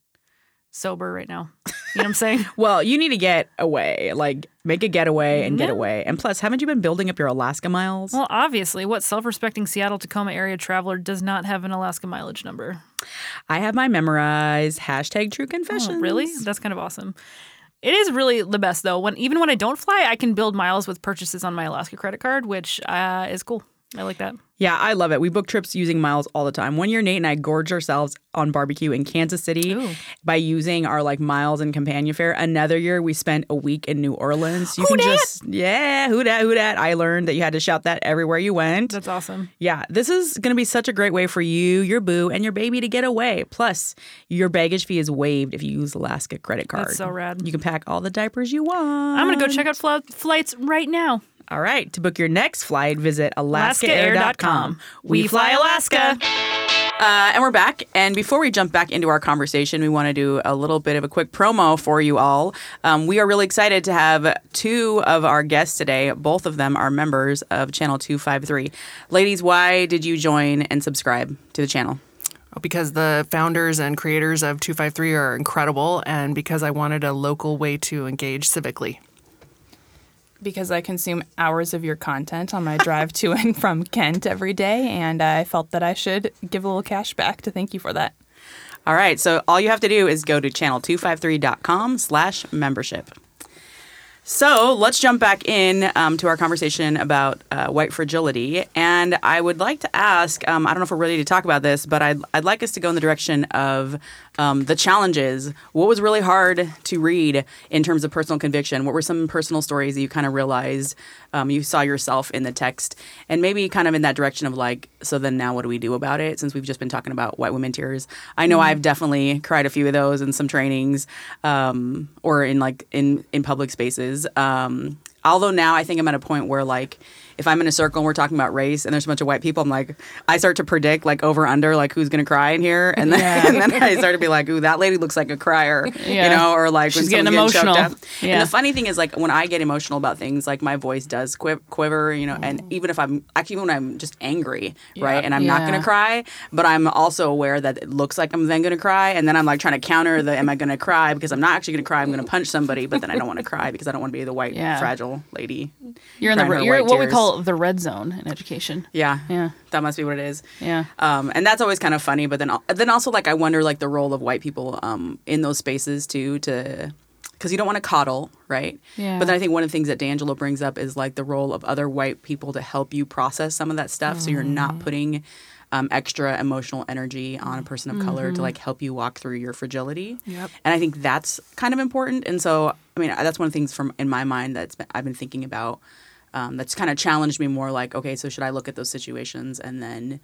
sober right now. You know what I'm saying? Well, you need to get away. Like make a getaway and get away. And plus, haven't you been building up your Alaska miles? well, obviously, what self respecting Seattle Tacoma area traveler does not have an Alaska mileage number? I have my memorized hashtag true confession. Oh, really? That's kind of awesome. It is really the best though. When even when I don't fly, I can build miles with purchases on my Alaska credit card, which uh, is cool. I like that. Yeah, I love it. We book trips using miles all the time. One year, Nate and I gorged ourselves on barbecue in Kansas City Ooh. by using our like miles and companion fare. Another year, we spent a week in New Orleans. You Who can dat? just yeah, who dat, who dat. I learned that you had to shout that everywhere you went. That's awesome. Yeah, this is going to be such a great way for you, your boo, and your baby to get away. Plus, your baggage fee is waived if you use Alaska credit card. That's so rad. You can pack all the diapers you want. I'm gonna go check out fl- flights right now. All right, to book your next flight, visit alaskaair.com. We fly Alaska. Uh, and we're back. And before we jump back into our conversation, we want to do a little bit of a quick promo for you all. Um, we are really excited to have two of our guests today. Both of them are members of Channel 253. Ladies, why did you join and subscribe to the channel? Because the founders and creators of 253 are incredible, and because I wanted a local way to engage civically. Because I consume hours of your content on my drive to and from Kent every day, and I felt that I should give a little cash back to thank you for that. All right, so all you have to do is go to channel253.com slash membership. So let's jump back in um, to our conversation about uh, white fragility. And I would like to ask um, I don't know if we're ready to talk about this, but I'd, I'd like us to go in the direction of um, the challenges. What was really hard to read in terms of personal conviction? What were some personal stories that you kind of realized um, you saw yourself in the text? And maybe kind of in that direction of like, so then now what do we do about it since we've just been talking about white women tears? I know I've definitely cried a few of those in some trainings um, or in like in, in public spaces. Um, although now I think I'm at a point where like if I'm in a circle and we're talking about race and there's a bunch of white people, I'm like I start to predict like over under like who's gonna cry in here, and then Yeah. and then I start to be like, ooh, that lady looks like a crier, Yeah. you know, or like She's getting someone's getting emotional. Yeah. And the funny thing is like when I get emotional about things, like my voice does quiv- quiver, you know, and even if I'm actually when I'm just angry, right, and I'm not gonna cry, but I'm also aware that it looks like I'm then gonna cry, and then I'm like trying to counter the am I gonna cry because I'm not actually gonna cry, I'm gonna punch somebody, but then I don't want to cry because I don't want to be the white fragile lady. You're in the Crying her re- you're what we tears. Call the red zone in education. Yeah, Yeah. that must be what it is. Yeah. Um, and that's always kind of funny. But then, then also like I wonder like the role of white people um, in those spaces too, to because you don't want to coddle, right? Yeah. But then I think one of the things that DiAngelo brings up is like the role of other white people to help you process some of that stuff, so you're Mm. not putting um, extra emotional energy on a person of color Mm-hmm. to like help you walk through your fragility. Yep. And I think that's kind of important. And so, I mean, that's one of the things from in my mind that's I've been thinking about. Um, that's kind of challenged me more. Like, okay, so should I look at those situations and then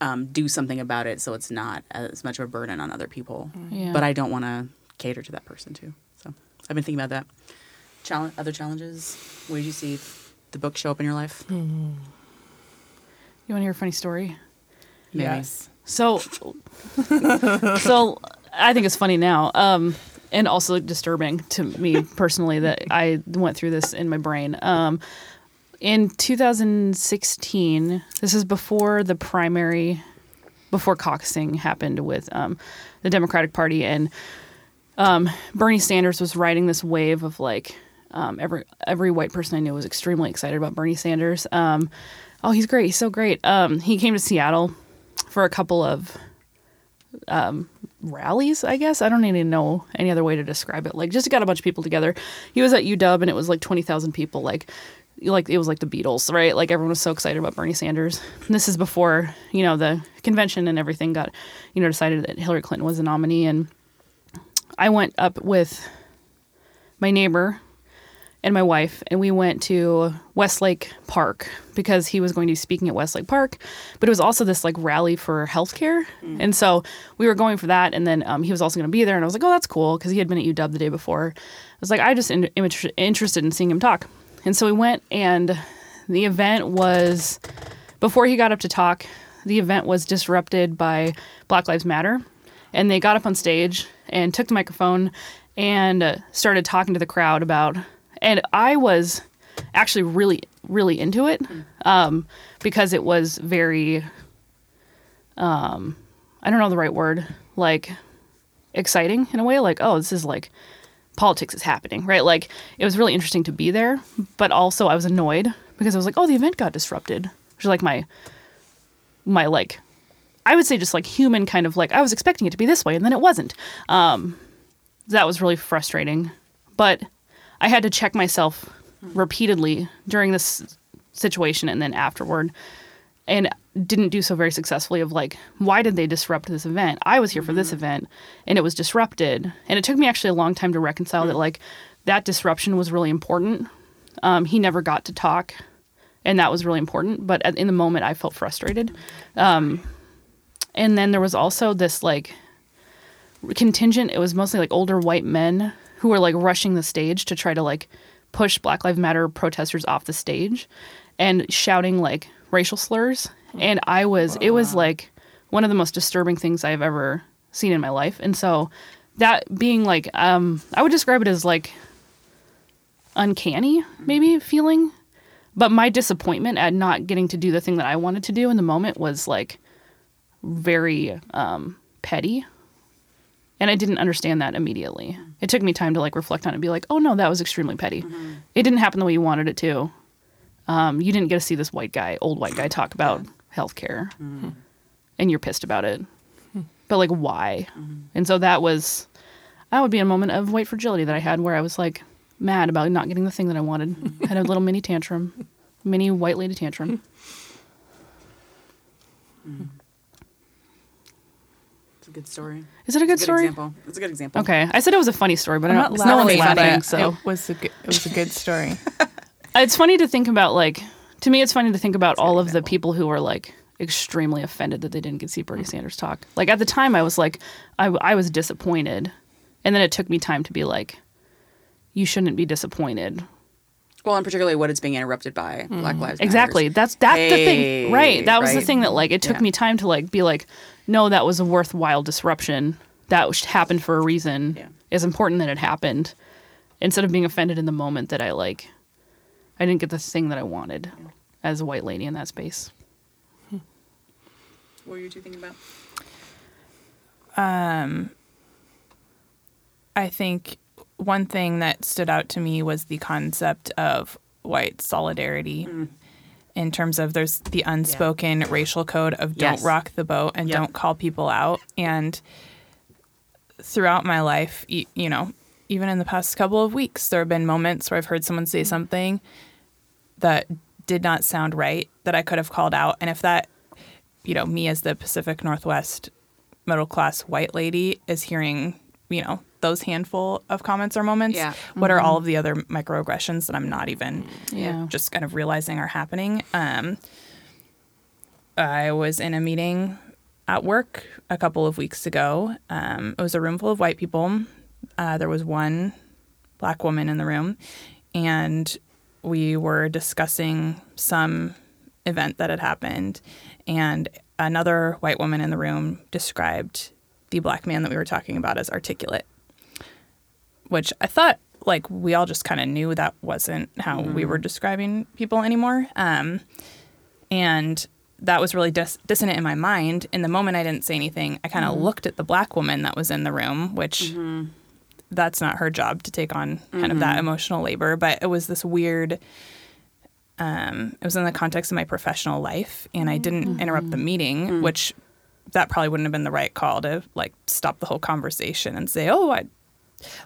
um, do something about it so it's not as much of a burden on other people? Yeah. But I don't want to cater to that person too. So I've been thinking about that. Challenge, other challenges. Where did you see the book show up in your life? You want to hear a funny story? Maybe. Yes. So, so I think it's funny now, um, and also disturbing to me personally that I went through this in my brain. Um, in 2016, this is before the primary, before caucusing happened with um, the Democratic Party, and um, Bernie Sanders was riding this wave of like um, every every white person I knew was extremely excited about Bernie Sanders. Um, oh, he's great! He's so great. Um, he came to Seattle for a couple of um, rallies, I guess. I don't even know any other way to describe it. Like, just got a bunch of people together. He was at UW, and it was like twenty thousand people. Like, like it was like the Beatles, right? Like everyone was so excited about Bernie Sanders. And this is before you know the convention and everything got, you know, decided that Hillary Clinton was the nominee. And I went up with my neighbor and my wife, and we went to Westlake Park because he was going to be speaking at Westlake Park. But it was also this like rally for healthcare, and so we were going for that. And then um, he was also going to be there, and I was like, "Oh, that's cool," because he had been at UW the day before. I was like, "I just in- interested in seeing him talk," and so we went, and the event was before he got up to talk. The event was disrupted by Black Lives Matter, and they got up on stage and took the microphone and started talking to the crowd about and i was actually really really into it um, because it was very um, i don't know the right word like exciting in a way like oh this is like politics is happening right like it was really interesting to be there but also i was annoyed because i was like oh the event got disrupted which is like my my like I would say just like human kind of like I was expecting it to be this way and then it wasn't. Um, that was really frustrating. But I had to check myself repeatedly during this situation and then afterward and didn't do so very successfully of like why did they disrupt this event? I was here for this event and it was disrupted. And it took me actually a long time to reconcile that like that disruption was really important. Um, he never got to talk and that was really important but at, in the moment i felt frustrated. Um, and then there was also this like contingent it was mostly like older white men who were like rushing the stage to try to like push black lives matter protesters off the stage and shouting like racial slurs and i was it was like one of the most disturbing things i've ever seen in my life. And so that being like um i would describe it as like uncanny maybe feeling but my disappointment at not getting to do the thing that i wanted to do in the moment was like very um petty. And i didn't understand that immediately. It took me time to like reflect on it and be like oh no that was extremely petty. It didn't happen the way you wanted it to um, you didn't get to see this white guy old white guy talk about healthcare mm-hmm. and you're pissed about it hmm. but like why mm-hmm. and so that was that would be a moment of white fragility that i had where i was like mad about not getting the thing that I wanted. I Had a little mini tantrum, mini white lady tantrum. Hmm. Mm-hmm. It's a good story. Is it a good It's a good story? example. It's a good example. Okay, I said it was a funny story, but I'm not don't, no one's laughing, laughing. So it was a good, it was a good story. it's funny to think about. Like to me, it's funny to think about all of the people who were like extremely offended that they didn't get to see Bernie mm-hmm. Sanders talk. Like at the time, I was like, I, I was disappointed, and then it took me time to be like, you shouldn't be disappointed. Well, and particularly what it's being interrupted by mm-hmm. Black Lives Matter. Exactly. That's that's the thing. Right. That was the thing that like it took Yeah. me time to like be like, no, that was a worthwhile disruption. That happened for a reason. Yeah. It's important that it happened. Instead of being offended in the moment that I like I didn't get the thing that I wanted as a white lady in that space. What were you two thinking about? Um, I think one thing that stood out to me was the concept of white solidarity in terms of there's the unspoken racial code of don't Yes. rock the boat and Yep. don't call people out. And throughout my life, y- you know, even in the past couple of weeks, there have been moments where I've heard someone say something that did not sound right that I could have called out. And if that, you know, me as the Pacific Northwest middle class white lady is hearing, you know, those handful of comments or moments, Yeah. what are all of the other microaggressions that I'm not even Yeah. just kind of realizing are happening? Um, I was in a meeting at work a couple of weeks ago. Um, it was a room full of white people. Uh, there was one black woman in the room, and we were discussing some event that had happened. And another white woman in the room described the black man that we were talking about as articulate, which I thought like we all just kind of knew that wasn't how we were describing people anymore. Um, and that was really dis- dissonant in my mind. In the moment, I didn't say anything. I kind of looked at the black woman that was in the room, which that's not her job to take on kind of that mm-hmm. emotional labor. But it was this weird. Um, it was in the context of my professional life, and I didn't mm-hmm. interrupt the meeting, mm-hmm. which that probably wouldn't have been the right call to like stop the whole conversation and say, "Oh, I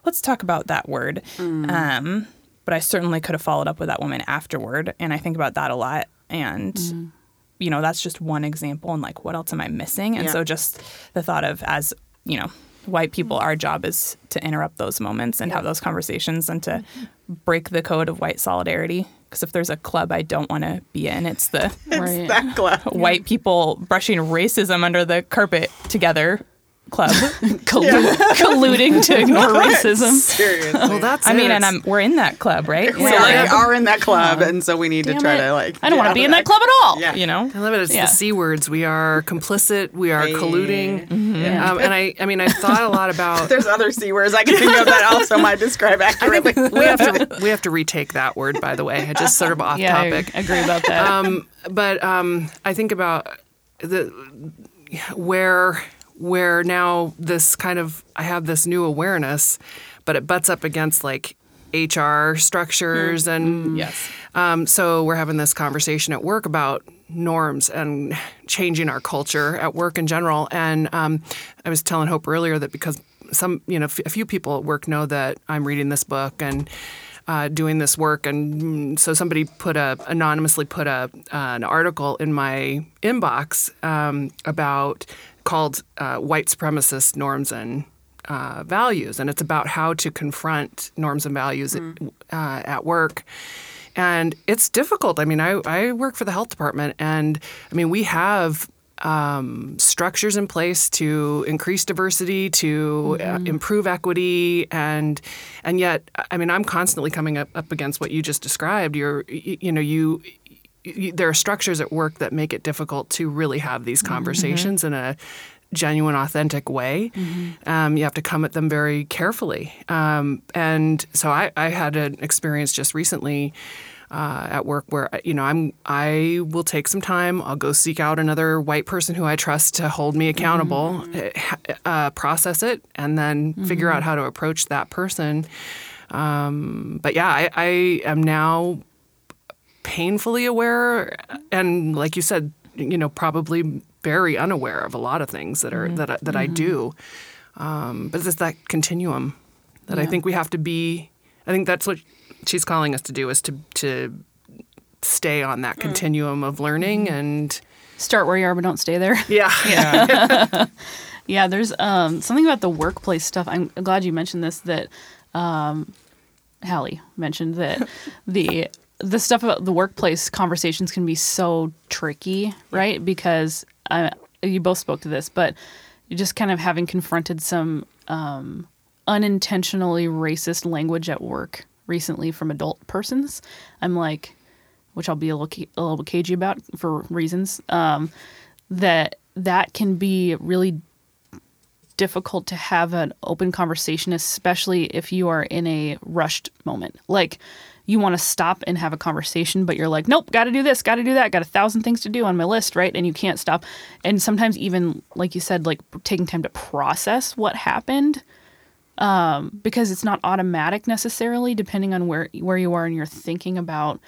let's talk about that word." Mm. Um, but I certainly could have followed up with that woman afterward, and I think about that a lot. And mm. you know, that's just one example. And like, what else am I missing? And Yeah. so, just the thought of as you know, white people, our job is to interrupt those moments and have those conversations and to break the code of white solidarity. Because if there's a club I don't want to be in, it's the Right. That glove. white people brushing racism under the carpet together club. Collu- colluding to ignore racism. Seriously. Well, that's I mean, and I'm we're in that club, right? we So, like like, are in that club, and so we need to try it. to like. I don't want to be in of that club at all. Yeah. you know, I love it. It's Yeah. the c words. We are complicit. We are Hey. colluding. Yeah. Um, and I, I mean, I thought a lot about. There's other c words I can think of that also might describe accurately. we have to we have to retake that word. By the way, I just sort of off Yeah, I topic. agree about that. Um, but um, I think about the where where now this kind of I have this new awareness, but it butts up against like HR structures and yes. um, so we're having this conversation at work about norms and changing our culture at work in general. And um, I was telling Hope earlier that because some, you know, f- a few people at work know that I'm reading this book and uh, doing this work, and mm, so somebody put a anonymously put a uh, an article in my inbox um, about called uh, "White Supremacist Norms and uh, Values," and it's about how to confront norms and values uh, at work. And it's difficult. I mean, I, I work for the health department, and I mean, we have um, structures in place to increase diversity, to uh, improve equity, and and yet, I mean, I'm constantly coming up, up against what you just described. You're, you, you know, you, you there are structures at work that make it difficult to really have these conversations in a genuine, authentic way. Um, you have to come at them very carefully. Um, and so I, I had an experience just recently uh, at work where you know I'm I will take some time. I'll go seek out another white person who I trust to hold me accountable, uh, process it, and then figure out how to approach that person. Um, but yeah, I, I am now painfully aware, and like you said, you know, probably very unaware of a lot of things that are that I, that I do. Um, but it's that continuum that I think we have to be I think that's what she's calling us to do is to to stay on that continuum of learning and Start where you are, but don't stay there. yeah, Yeah, there's um, something about the workplace stuff. I'm glad you mentioned this. That um, Hallie mentioned that the the stuff about the workplace conversations can be so tricky, right? Because uh, you both spoke to this, but just kind of having confronted some um, unintentionally racist language at work recently from adult persons. I'm like, which I'll be a little, a little cagey about for reasons. Um, that that can be really difficult to have an open conversation, especially if you are in a rushed moment. Like you want to stop and have a conversation, but you're like, nope, got to do this, got to do that, got a thousand things to do on my list, right? And you can't stop. And sometimes even like you said, like taking time to process what happened. Um, because it's not automatic necessarily, depending on where where you are and you're thinking about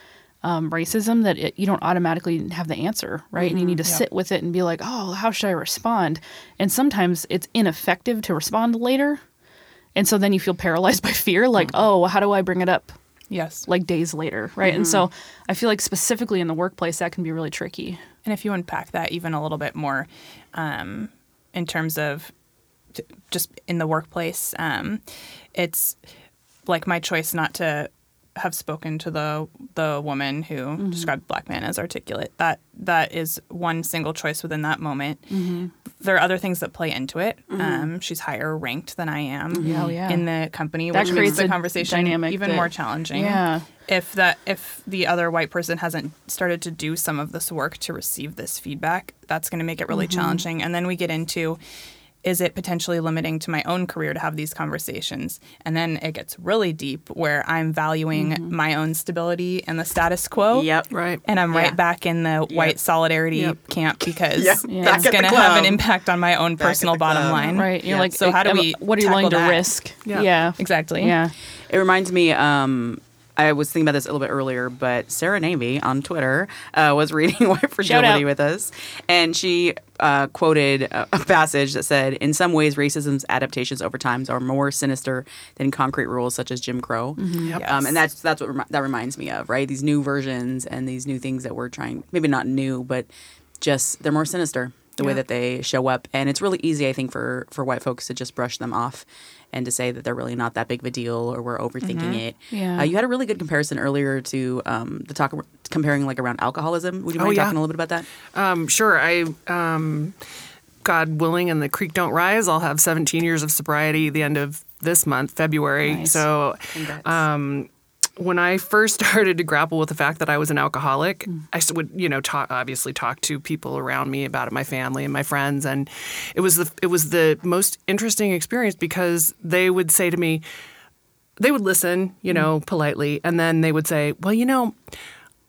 um, racism that it, you don't automatically have the answer, right? And you need to sit with it and be like, oh, how should I respond? And sometimes it's ineffective to respond later. And so then you feel paralyzed by fear, like, oh, how do I bring it up Yes. like days later, right? And so I feel like specifically in the workplace, that can be really tricky. And if you unpack that even a little bit more, um, in terms of t- just in the workplace, um, it's like my choice not to have spoken to the the woman who mm-hmm. described black man as articulate. That that is one single choice within that moment. Mm-hmm. There are other things that play into it. Mm-hmm. Um, she's higher ranked than I am Yeah, yeah. in the company, That which makes creates the a conversation dynamic even that- more challenging Yeah. if that if the other white person hasn't started to do some of this work to receive this feedback that's going to make it really challenging and then we get into is it potentially limiting to my own career to have these conversations and then it gets really deep where i'm valuing my own stability and the status quo Yep. right. and i'm Yeah. right back in the white solidarity Yep. camp because Yep. Yeah. Back that's at the going to have an impact on my own Back personal bottom line Right. You're Yeah. like, So how do we what are you willing to that? risk? Yeah. Yeah. exactly Yeah. It reminds me. Um, I was thinking about this a little bit earlier, but Sarah Navy on Twitter uh, was reading White Fragility with us, and she uh, quoted a, a passage that said, "In some ways, racism's adaptations over time are more sinister than concrete rules such as Jim Crow." Um, and that's that's what remi- that reminds me of, right? These new versions and these new things that we're trying, maybe not new, but just they're more sinister the way that they show up, and it's really easy, I think, for for white folks to just brush them off and to say that they're really not that big of a deal or we're overthinking it. Yeah. Uh, you had a really good comparison earlier to um, the talk comparing like around alcoholism. Would you Oh, mind yeah. talking a little bit about that? Um, sure. I, um, God willing, and the creek don't rise. I'll have 17 years of sobriety the end of this month, February. Nice. So, um, when I first started to grapple with the fact that I was an alcoholic, mm. I would, you know, talk, obviously talk to people around me about it, my family and my friends, and it was the it was the most interesting experience because they would say to me, they would listen, you mm. know, politely, and then they would say, "Well, you know,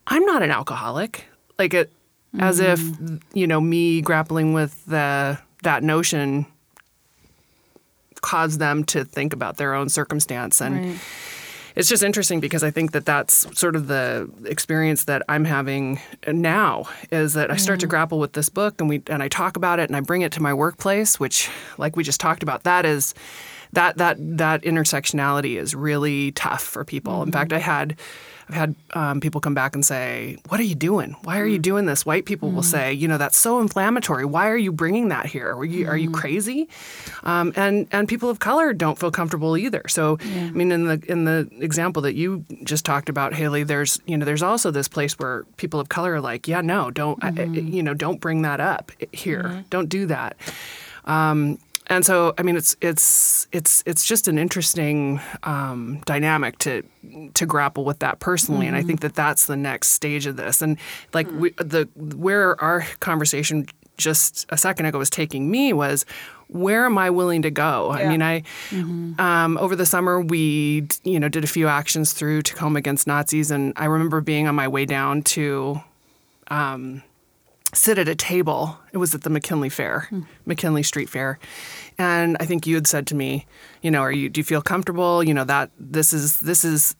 I'm not an alcoholic," like it, as if mm. you know me grappling with the that notion caused them to think about their own circumstance and Right. It's just interesting because I think that that's sort of the experience that I'm having now is that I start to mm. grapple with this book and we and I talk about it and I bring it to my workplace, which like we just talked about, that is that that that intersectionality is really tough for people. In fact, mm-hmm. I had I've had um, people come back and say, "What are you doing? Why are you doing this?" White people will say, "You know, that's so inflammatory. Why are you bringing that here? Are you are you crazy?" Um, and and people of color don't feel comfortable either. So I mean, in the in the example that you just talked about, Haley, there's you know there's also this place where people of color are like, "Yeah, no, don't I- I- you know don't bring that up here. Don't do that." Um, and so, I mean, it's it's it's it's just an interesting um, dynamic to to grapple with that personally, and I think that that's the next stage of this. And like we, the where our conversation just a second ago was taking me was where am I willing to go? I mean, I um, over the summer we you know did a few actions through Tacoma against Nazis, and I remember being on my way down to sit at a table. It was at the McKinley Fair, McKinley Street Fair, and I think you had said to me, you know, are you do you feel comfortable? You know that this is this is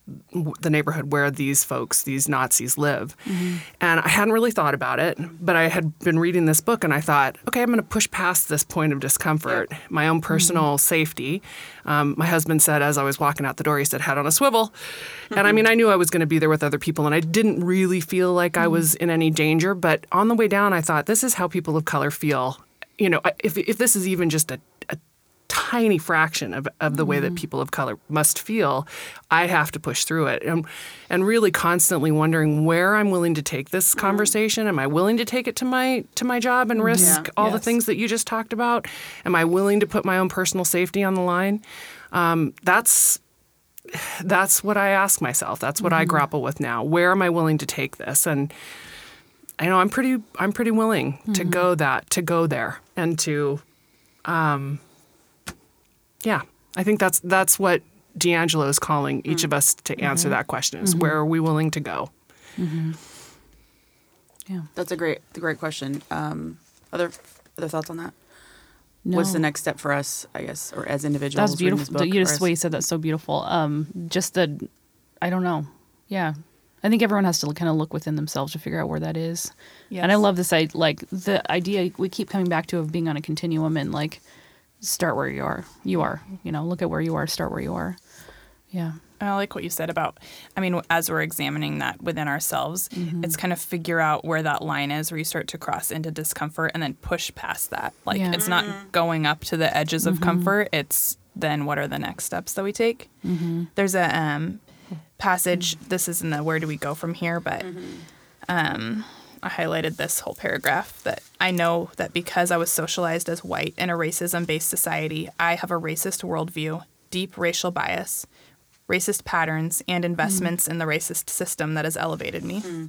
the neighborhood where these folks, these Nazis, live. Mm-hmm. And I hadn't really thought about it, but I had been reading this book and I thought, okay, I'm going to push past this point of discomfort, my own personal mm-hmm. safety. Um, my husband said, as I was walking out the door, he said, head on a swivel. And I mm-hmm. mean, I knew I was going to be there with other people and I didn't really feel like I was in any danger. But on the way down, I thought, this is how people of color feel. You know, if, if this is even just a, a tiny fraction of, of the way that mm-hmm. people of color must feel, I have to push through it. And, and really constantly wondering where I'm willing to take this mm-hmm. conversation. Am I willing to take it to my to my job and risk Yeah. all the things that you just talked about? Am I willing to put my own personal safety on the line? Um, that's that's what I ask myself. That's what I mm-hmm. grapple with now. Where am I willing to take this? And I know I'm pretty I'm pretty willing to go that to go there and to um yeah. I think that's that's what DiAngelo is calling each of us to answer that question is where are we willing to go? Yeah. That's a great, a great question. Um, other, other thoughts on that? No. What's the next step for us? I guess, or as individuals? That's reading beautiful. This book, you just as- way you said that's so beautiful. Um, just the, I don't know. Yeah, I think everyone has to kind of look within themselves to figure out where that is. And I love this. I like the idea we keep coming back to of being on a continuum and like start where you are. You are. You know, look at where you are. Start where you are. Yeah. I like what you said about, I mean, as we're examining that within ourselves, Mm-hmm. it's kind of figure out where that line is where you start to cross into discomfort and then push past that. Like, Yeah. Mm-hmm. it's not going up to the edges of comfort, it's then what are the next steps that we take? Mm-hmm. There's a um, passage, this is in the where do we go from here, but mm-hmm. um, I highlighted this whole paragraph that I know that because I was socialized as white in a racism based society, I have a racist worldview, deep racial bias, racist patterns, and mm-hmm. investments in the racist system that has elevated me. Mm-hmm.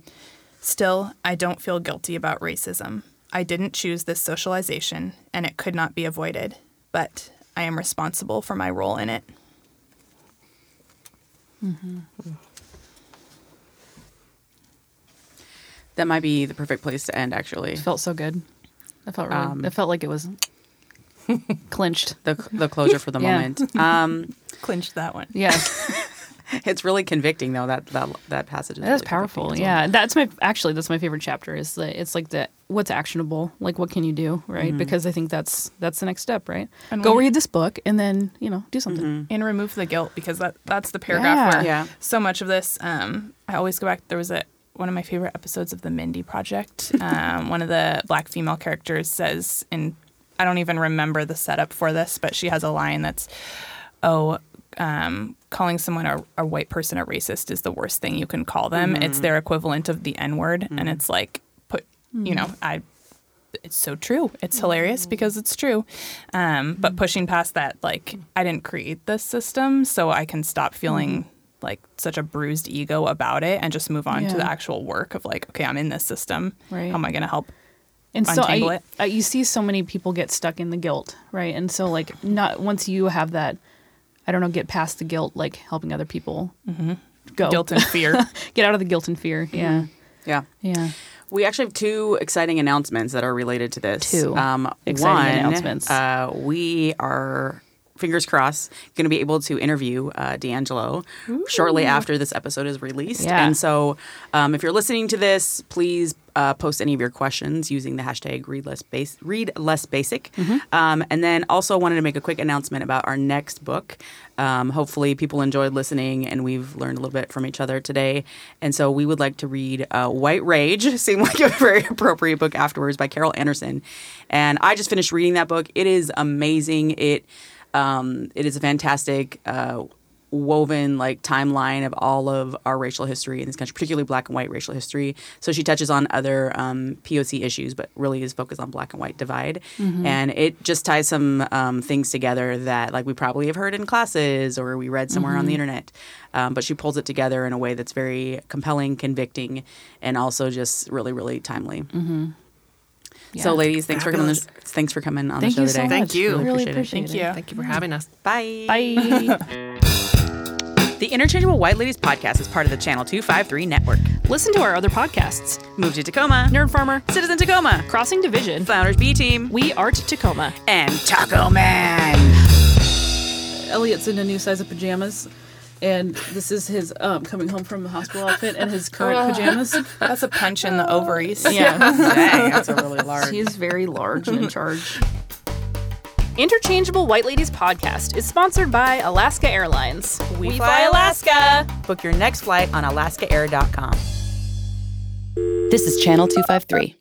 Still, I don't feel guilty about racism. I didn't choose this socialization, and it could not be avoided, but I am responsible for my role in it. That might be the perfect place to end. Actually, It felt so good. I felt really. Um, it felt like it was clinched. the the closure for the Yeah. moment. Um, Clinched that one. Yeah, it's really convicting, though. That that that passage is that is really powerful. convicting well. Yeah, that's my actually that's my favorite chapter. Is the it's like the what's actionable, like what can you do, right? Because I think that's that's the next step, right? And Go when- read this book and then you know do something. and remove the guilt because that that's the paragraph Yeah. where Yeah. so much of this um i always go back there was a one of my favorite episodes of the mindy project um, one of the black female characters says and i don't even remember the setup for this but she has a line that's oh um, calling someone a, a white person a racist is the worst thing you can call them it's their equivalent of the n word and it's like put you know hmm. i it's so true. It's hilarious mm. because it's true. Um, but mm. pushing past that, like, mm. I didn't create this system, so I can stop feeling like such a bruised ego about it and just move on to the actual work of like, okay, I'm in this system. Right. How am I going to help? And so I, it. I, you see so many people get stuck in the guilt, right? And so like not once you have that, I don't know, get past the guilt, like helping other people mm-hmm. go Guilt and fear. get out of the guilt and fear. Yeah, mm-hmm. Yeah. yeah. We actually have two exciting announcements that are related to this. Two um, exciting one, announcements. Uh, we are fingers crossed going to be able to interview uh, DiAngelo shortly after this episode is released. Yeah. And so, um, if you're listening to this, please uh, post any of your questions using the hashtag read less, base, read less basic. Mm-hmm. Um, and then also wanted to make a quick announcement about our next book. Um, hopefully, people enjoyed listening and we've learned a little bit from each other today. And so, we would like to read uh, White Rage, seemed like a very appropriate book afterwards by Carol Anderson. And I just finished reading that book. It is amazing. It um, it is a fantastic uh, woven like timeline of all of our racial history in this country, particularly black and white racial history. So she touches on other um, POC issues, but really is focused on black and white divide. And it just ties some um, things together that like we probably have heard in classes or we read somewhere on the internet. Um, but she pulls it together in a way that's very compelling, convicting, and also just really, really timely. So, Yeah. ladies, thanks for coming. Fabulous. Thanks for coming on Thank the show you so today. much. Thank you. Really Really appreciate it. appreciate Thank you. Thank you for having us. Bye. Bye. The Interchangeable White Ladies podcast is part of the Channel 253 network. Listen to our other podcasts: Move to Tacoma, Nerd Farmer, Citizen Tacoma, Crossing Division, Flounders B Team, We Art Tacoma. and Taco Man. Elliot's in a new size of pajamas. And this is his um, coming home from the hospital outfit and his current pajamas. That's a punch in the ovaries. Yeah, Dang, that's a really large. he's very large and in charge. Interchangeable White Ladies podcast is sponsored by Alaska Airlines. We, fly Alaska. Book your next flight on alaskaair.com. This is Channel 253.